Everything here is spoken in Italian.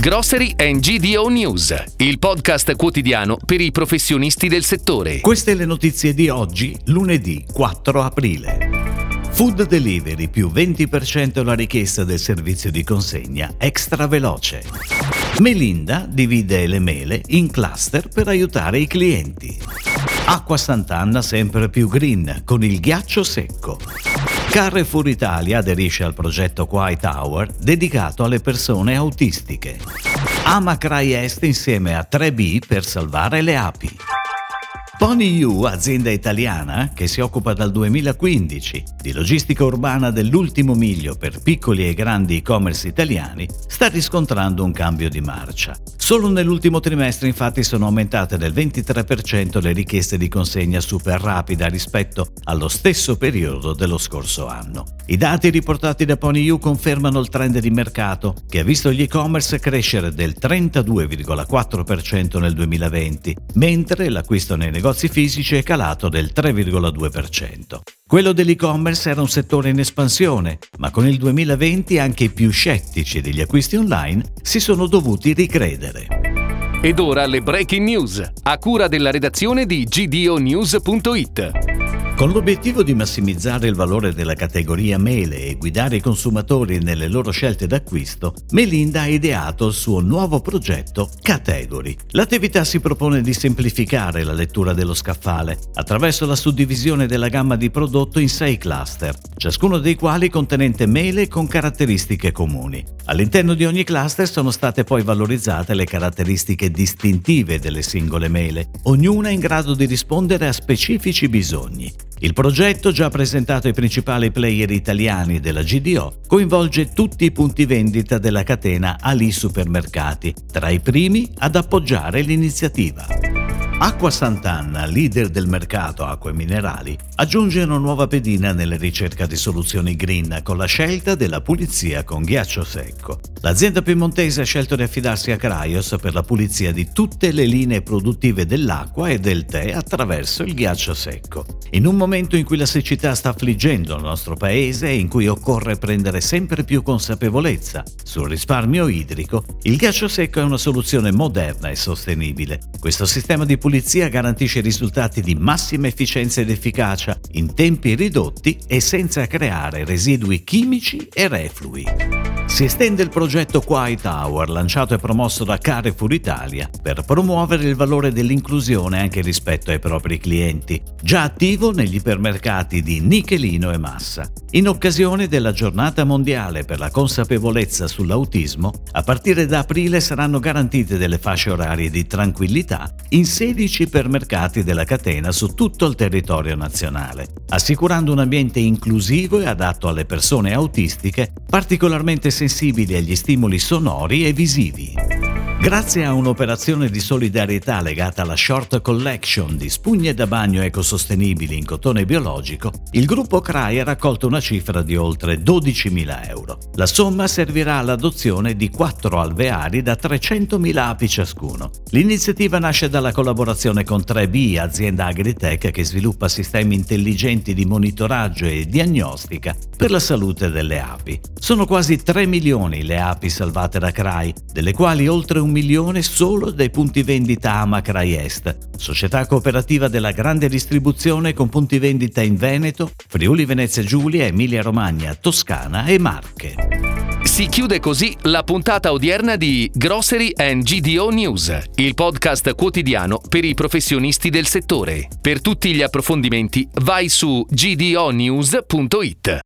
Grocery and GDO News, il podcast quotidiano per i professionisti del settore. Queste le notizie di oggi, lunedì 4 aprile. Food delivery più 20% la richiesta del servizio di consegna extra veloce. Melinda divide le mele in cluster per aiutare i clienti. Acqua Sant'Anna sempre più green con il ghiaccio secco. Carrefour Italia aderisce al progetto Quiet Hour dedicato alle persone autistiche. Ama Cry Est insieme a 3B per salvare le api. Pony U, azienda italiana che si occupa dal 2015 di logistica urbana dell'ultimo miglio per piccoli e grandi e-commerce italiani, sta riscontrando un cambio di marcia. Solo nell'ultimo trimestre infatti sono aumentate del 23% le richieste di consegna super rapida rispetto allo stesso periodo dello scorso anno. I dati riportati da Pony U confermano il trend di mercato che ha visto gli e-commerce crescere del 32,4% nel 2020, mentre l'acquisto nei negozi negozi fisici è calato del 3,2%. Quello dell'e-commerce era un settore in espansione, ma con il 2020 anche i più scettici degli acquisti online si sono dovuti ricredere. Ed ora le breaking news, a cura della redazione di gdonews.it. Con l'obiettivo di massimizzare il valore della categoria mele e guidare i consumatori nelle loro scelte d'acquisto, Melinda ha ideato il suo nuovo progetto Category. L'attività si propone di semplificare la lettura dello scaffale attraverso la suddivisione della gamma di prodotto in sei cluster, ciascuno dei quali contenente mele con caratteristiche comuni. All'interno di ogni cluster sono state poi valorizzate le caratteristiche distintive delle singole mele, ognuna in grado di rispondere a specifici bisogni. Il progetto, già presentato ai principali player italiani della GDO, coinvolge tutti i punti vendita della catena Ali Supermercati, tra i primi ad appoggiare l'iniziativa. Acqua Sant'Anna, leader del mercato acque minerali, aggiunge una nuova pedina nella ricerca di soluzioni green con la scelta della pulizia con ghiaccio secco. L'azienda piemontese ha scelto di affidarsi a Craios per la pulizia di tutte le linee produttive dell'acqua e del tè attraverso il ghiaccio secco. In un momento in cui la siccità sta affliggendo il nostro paese e in cui occorre prendere sempre più consapevolezza sul risparmio idrico, il ghiaccio secco è una soluzione moderna e sostenibile. Questo sistema di pulizia garantisce risultati di massima efficienza ed efficacia in tempi ridotti e senza creare residui chimici e reflui. Si estende il progetto Quiet Hour, lanciato e promosso da Carrefour Italia, per promuovere il valore dell'inclusione anche rispetto ai propri clienti, già attivo negli ipermercati di Nichelino e Massa. In occasione della giornata mondiale per la consapevolezza sull'autismo, a partire da aprile saranno garantite delle fasce orarie di tranquillità in 16 ipermercati della catena su tutto il territorio nazionale, assicurando un ambiente inclusivo e adatto alle persone autistiche particolarmente sensibili agli stimoli sonori e visivi. Grazie a un'operazione di solidarietà legata alla Short Collection di spugne da bagno ecosostenibili in cotone biologico, il gruppo CRAI ha raccolto una cifra di oltre 12.000 euro. La somma servirà all'adozione di quattro alveari da 300.000 api ciascuno. L'iniziativa nasce dalla collaborazione con 3B, azienda agritech che sviluppa sistemi intelligenti di monitoraggio e diagnostica per la salute delle api. Sono quasi 3 milioni le api salvate da CRAI, delle quali oltre un un milione solo dai punti vendita Amacrai Est, società cooperativa della grande distribuzione con punti vendita in Veneto, Friuli Venezia Giulia, Emilia Romagna, Toscana e Marche. Si chiude così la puntata odierna di Grocery and GDO News, il podcast quotidiano per i professionisti del settore. Per tutti gli approfondimenti vai su gdonews.it.